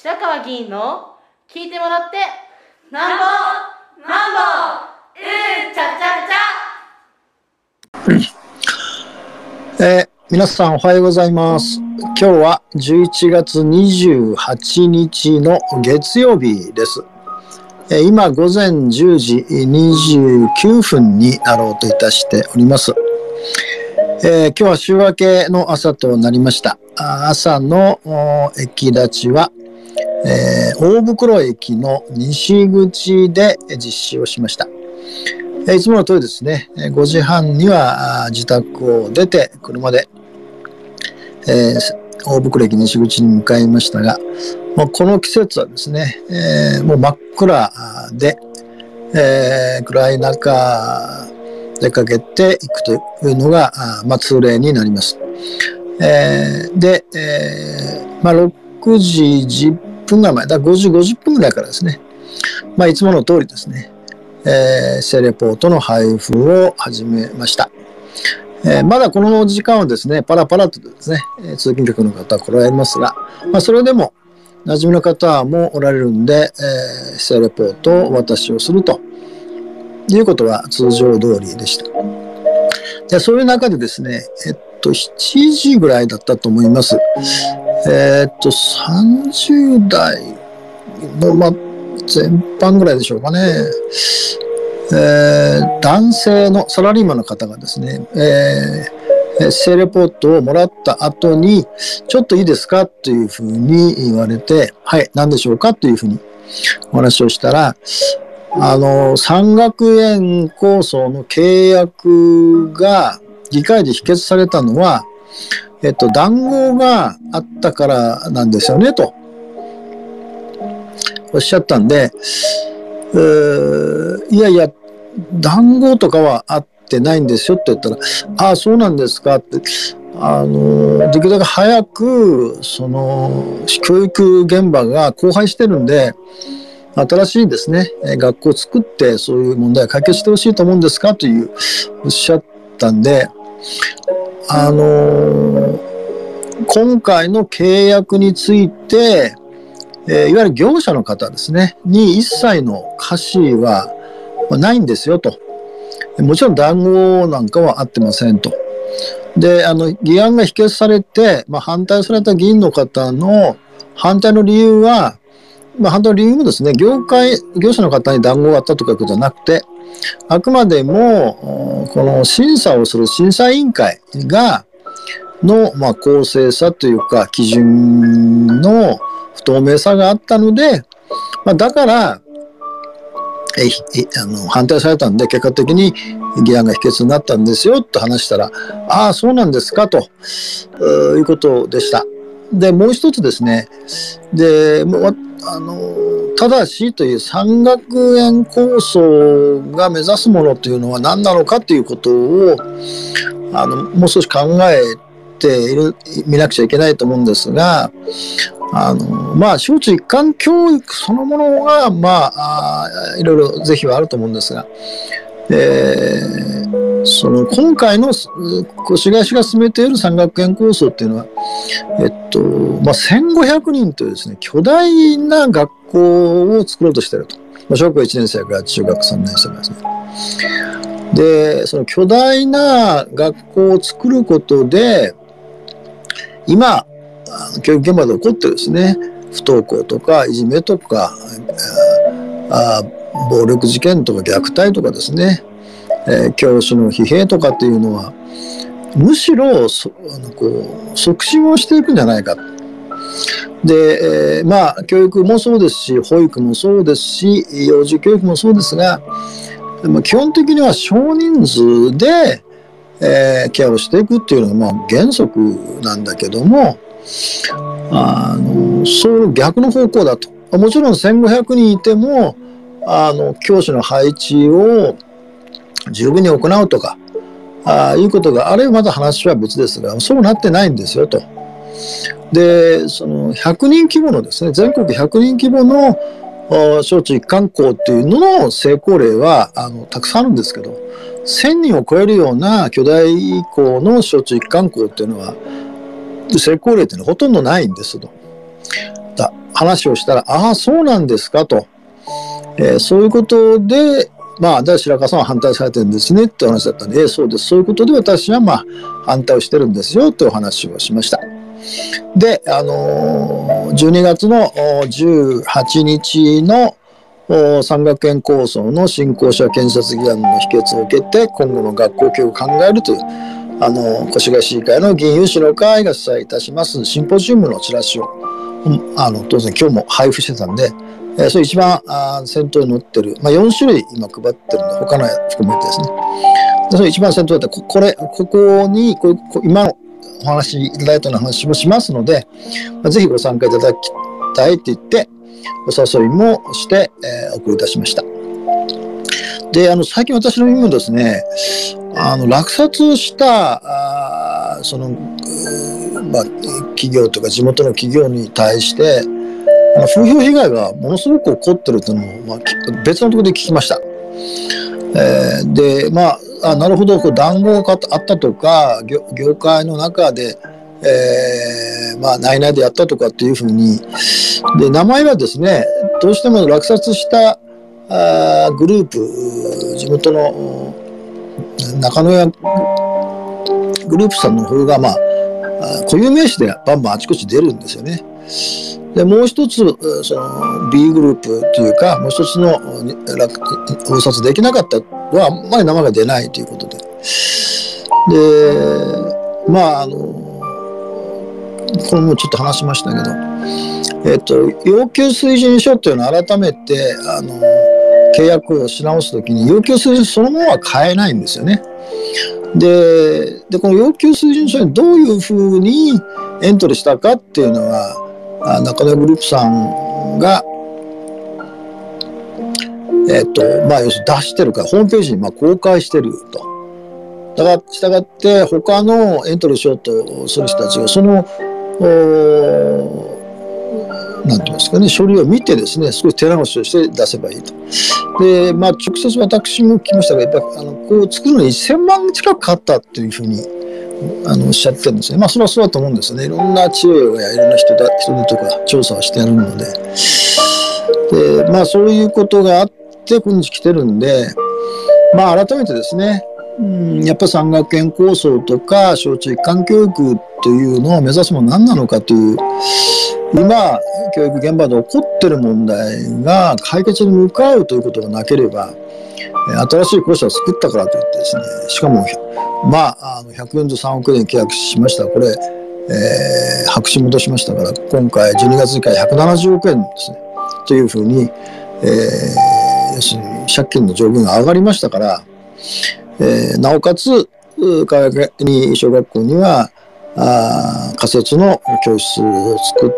白川議員の聞いてもらってなんぼなんぼうんちゃちゃちゃ。えー、皆さんおはようございます。今日は11月28日の月曜日です。え今午前10時29分になろうといたしております。えー、今日は週明けの朝となりました。朝の駅立ちは、えー、大袋駅の西口で実施をしました。えー、いつもの通りですね、5時半には自宅を出て車で、えー、大袋駅西口に向かいましたが、もうこの季節はですね、えー、もう真っ暗で、えー、暗い中、出かけていくというのが、まあ、通例になります。えー、で、えー、まあ、6時10分ぐらい前、だ5時50分ぐらいからですね、まあ、いつもの通りですね、えー、セレポートの配布を始めました。えー、まだこの時間はですね、パラパラとですねえ、通勤客の方は来られますが、まあ、それでも、馴染みの方もおられるんで、えー、セレポートをお渡しをするということは通常通りでした。でそういう中でですね、えっと、7時ぐらいだったと思います。えー、っと、30代の、ま、全般ぐらいでしょうかね。えー、男性のサラリーマンの方がですね、えー、性レポートをもらった後に、ちょっといいですかというふうに言われて、はい、何でしょうかというふうにお話をしたら、あの、山学園構想の契約が議会で否決されたのは、えっと、談合があったからなんですよね、と。おっしゃったんで、いやいや、談合とかはあってないんですよって言ったら、ああ、そうなんですかって、あの、できるだけ早く、その、教育現場が荒廃してるんで、新しいですね、学校を作ってそういう問題を解決してほしいと思うんですかというおっしゃったんで、あの今回の契約について、えー、いわゆる業者の方ですね、に一切の可視はないんですよと。もちろん談合なんかはあってませんと。で、あの、議案が否決されて、まあ、反対された議員の方の反対の理由は、まあ、反対の理由もですね、業界、業者の方に談合があったとかいうことはなくて、あくまでも、この審査をする審査委員会が、の、まあ、公正さというか、基準の不透明さがあったので、まあ、だから、えあの反対されたんで、結果的に議案が否決になったんですよと話したら、ああ、そうなんですかということでした。で、もう一つですね、で、あの、ただしという山学園構想が目指すものというのは何なのかということを、あの、もう少し考えている、見なくちゃいけないと思うんですが、あの、まあ、小中一貫教育そのものが、まあ、あいろいろ是非はあると思うんですが、えー、その今回の越谷市が進めている山学園構想っていうのは、えっとまあ、1500人というですね巨大な学校を作ろうとしていると、まあ、小学校1年生から中学3年生ですね。でその巨大な学校を作ることで今教育現場で起こってですね不登校とかいじめとかあ暴力事件とか虐待とかですね、えー、教師の疲弊とかっていうのはむしろそあのこう促進をしていくんじゃないか。で、えー、まあ教育もそうですし保育もそうですし幼児教育もそうですが基本的には少人数で、えー、ケアをしていくっていうのがまあ原則なんだけどもあのそう逆の方向だと。もちろん1500人いてもあの教師の配置を十分に行うとかあいうことがあればまだ話は別ですがそうなってないんですよと。でその100人規模のですね全国100人規模の小中一貫校っていうのの成功例はあのたくさんあるんですけど1000人を超えるような巨大校の小中一貫校っていうのは成功例っていうのはほとんどないんですと。話をしたら、ああ、そうなんですかと。えー、そういうことで、まあ、じゃあ白川さんは反対されてるんですねって話だったんで、えー、そうです。そういうことで私はまあ、反対をしてるんですよってお話をしました。で、あのー、12月の18日の山岳園構想の新校舎建設議案の否決を受けて、今後の学校教育を考えるという、あの、越谷市議会の議員有志の会が主催いたしますシンポジウムのチラシを、あの、当然今日も配布してたんで、えー、それ一番あ先頭に載ってる、まあ、4種類今配ってるんで、他の含めてですね。でそれ一番先頭だったこれ、ここにこ今のお話いただいたような話もしますので、まあ、ぜひご参加いただきたいって言って、お誘いもして、えー、送り出しました。で、あの、最近私の耳もですね、あの、落札した、あその、まあ、企業とか地元の企業に対して、あの風評被害がものすごく起こってるというのを、まあ、別のところで聞きました。えー、で、まあ、あなるほど、こう談合があったとか、業界の中で、えー、まあ、内々でやったとかっていうふうに、で、名前はですね、どうしても落札したあグループ、地元の中野屋グループさんの方が、まあ、固有名詞でバンバンあちこち出るんですよね。で、もう一つ、その B グループというか、もう一つの落札できなかったのは、あんまり名前が出ないということで。で、まあ、あの、これもちょっと話しましたけど、えっ、と、要求水準書っていうのを改めて、あの、契約をし直すときに、要求水準そのものは変えないんですよね。で、でこの要求水準書にどういうふうにエントリーしたかっていうのは、中田グループさんが、えっ、と、まあ、要するに出してるから、ホームページにまあ公開してると。だから、したがって、他のエントリーしようとする人たちが、そのなんて言いますかね、書類を見てですね、少し手直しをして出せばいいと。で、まあ、直接私も聞きましたが、やっぱあの、こう作るのに1000万近くかかったっていうふうに、あの、おっしゃってるんですね。まあ、それはそうだと思うんですよね。いろんな知恵やいろんな人だ、人とか調査をしてやるので。で、まあ、そういうことがあって、今日来てるんで、まあ、改めてですね、うん、やっぱ山岳園構想とか小中一貫教育というのを目指すものは何なのかという今教育現場で起こってる問題が解決に向かうということがなければ新しい校舎を作ったからといってですねしかもまああの143億円契約しましたこれ、えー、白紙戻しましたから今回12月にから170億円ですねというふうに、えー、要するに借金の上限が上がりましたからえー、なおかつ、川崎に小学校にはあ仮設の教室を作っ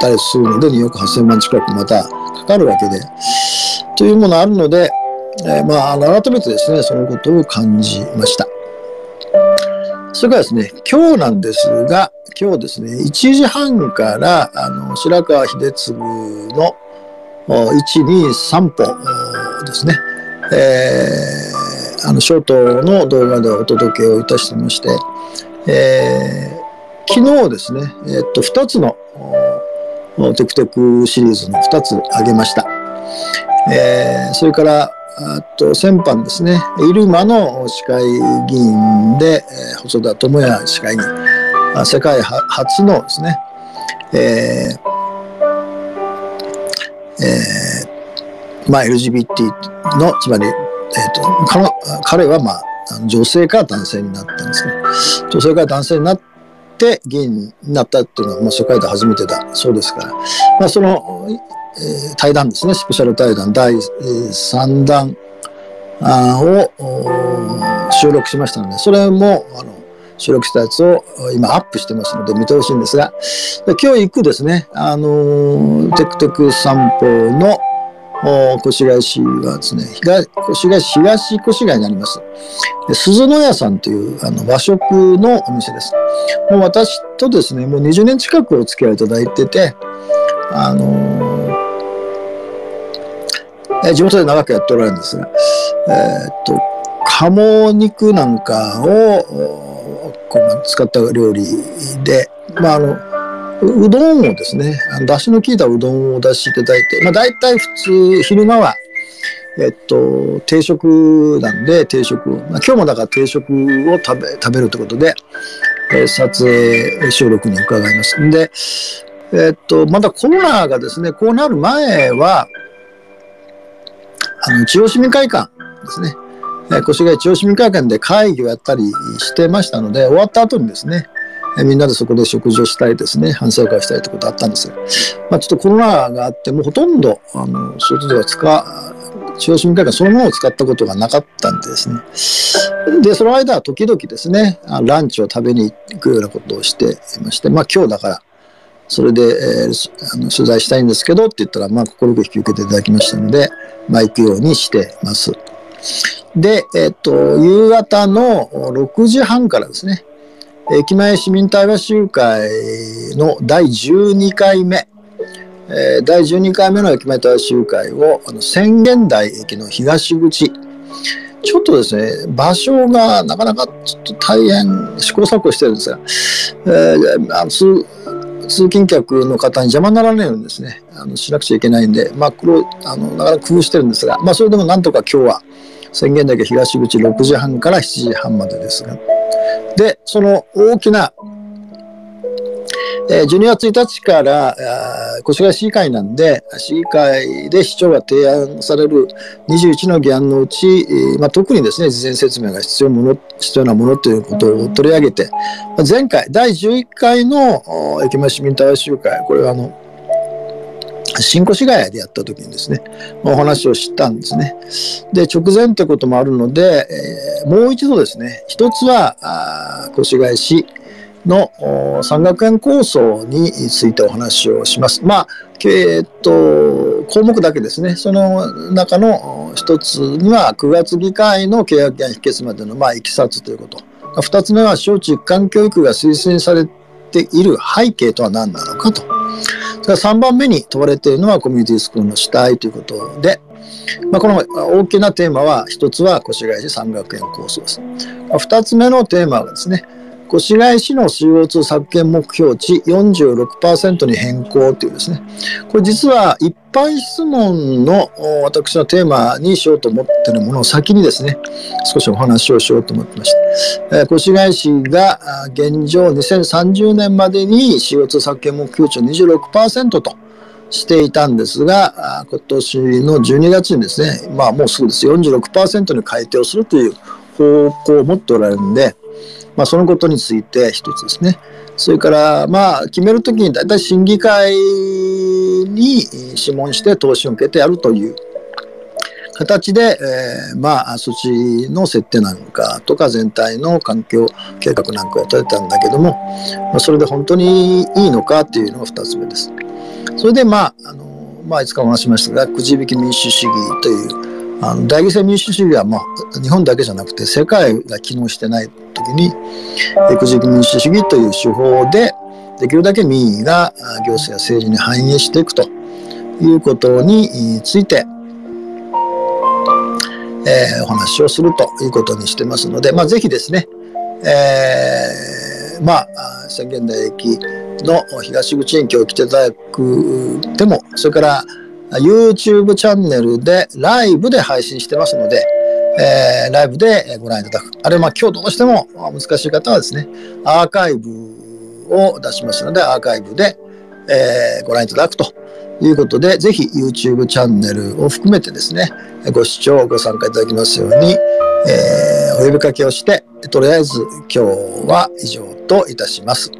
たりするので2億8000万近くまたかかるわけで、というものあるので、えー、まあ、改めてですね、そのことを感じました。それからですね、今日なんですが、今日ですね、1時半から、あの、白川秀次の1、2、3歩ですね、えーあの、ショートの動画でお届けをいたしてまして、えー、昨日ですね、えー、っと、2つの、テクテクシリーズの2つあげました。えー、それから、あと、先般ですね、入間の市会議員で、えー、細田智也市会議員、世界初のですね、えーえー、まあ、LGBT の、つまり、えーと、彼彼は、まあ、女性から男性になったんですね。女性から男性になって議員になったっていうのは、まあ、世界で初めてだそうですから、まあ、その、えー、対談ですね、スペシャル対談。第3弾。を収録しましたので、それもあの収録したやつを今アップしてますので見てほしいんですが、今日行くですね、あのテクテク散歩の越谷市はですね、東越谷市東越谷にあります。鈴野屋さんというあの和食のお店です。もう私とですね、もう20年近くお付き合いいただいてて、あのえー、地元で長くやっておられるんですが、えー、っと、鴨肉なんかをこう使った料理で、まあ、あの、うどんをですね、だしの効いたうどんを出していただいて、まあ大体普通、昼間は、えっと、定食なんで、定食。まあ、今日もだから定食を食べ、食べるということで、えー、撮影、収録に伺います。んで、えっと、まだコロナがですね、こうなる前は、あの、中央市民会館ですね。え、越谷中央市民会館で会議をやったりしてましたので、終わった後にですね、え、みんなでそこで食事をしたりですね、反省会をしたりということあったんですが、まあ、ちょっとコロナがあって、もうほとんど、あの、外では使中央市民会館そのものを使ったことがなかったんでですね。で、その間は時々ですね、ランチを食べに行くようなことをしていまして、まあ今日だから、それで、えー、あの取材したいんですけどって言ったら、まあ快く引き受けていただきましたので、まあ行くようにしてます。で、えっ、と、夕方の6時半からですね、駅前市民対話集会の第12回目、えー、第12回目の駅前対話集会をあの宣言台駅の東口ちょっとですね場所がなかなかちょっと大変試行錯誤してるんですが、えー、あの通勤客の方に邪魔にならないようにですねあのしなくちゃいけないんで、まあ、これあのなかなか工夫してるんですが、まあ、それでもなんとか今日は宣言だけ東口6時半から7時半までですが。でその大きなえ12月1日から越谷市議会なんで、市議会で市長が提案される21の議案のうち、まあ、特にですね、事前説明が必要もの必要なものということを取り上げて、前回、第11回の駅前市民対話集会、これはあの、新越谷でやった時にですね、お話を知ったんですね。で、直前ということもあるので、えー、もう一度ですね、一つは、越谷市、の山学園構想についてお話をします。まあ、えっと、項目だけですね。その中の一つには、9月議会の契約案否決までの、まあ、いきさつということ。二つ目は、小中一貫教育が推進されている背景とは何なのかと。それ3番目に問われているのは、コミュニティスクールの主体ということで、まあ、この大きなテーマは、一つは越谷市山学園構想です。二つ目のテーマはですね、越谷市の CO2 削減目標値46%に変更というですね、これ実は一般質問の私のテーマにしようと思っているものを先にですね、少しお話をしようと思ってました。えー、越谷市が現状2030年までに CO2 削減目標値を26%としていたんですが、今年の12月にですね、まあもうすぐです46%に改定をするという方向を持っておられるんで、まあ、そのことについて一つですね。それから、まあ、決めるときに大体審議会に諮問して答申を受けてやるという形で、えー、まあ、措置の設定なんかとか全体の環境計画なんかを立てたんだけども、まあ、それで本当にいいのかっていうのが二つ目です。それで、まあ、あの、まあ、いつかお話しましたが、くじ引き民主主義という、あの大義性民主主義は、まあ、日本だけじゃなくて世界が機能してない時にエクジ民主主義という手法でできるだけ民意が行政や政治に反映していくということについて、えー、お話をするということにしてますので、まあ、ぜひですね、えー、まあ宣言台駅の東口に今日来ていただくでもそれから YouTube チャンネルでライブで配信してますので、えー、ライブでご覧いただく。あるいはまあ今日どうしても難しい方はですね、アーカイブを出しますので、アーカイブで、えー、ご覧いただくということで、ぜひ YouTube チャンネルを含めてですね、ご視聴、ご参加いただきますように、えー、お呼びかけをして、とりあえず今日は以上といたします。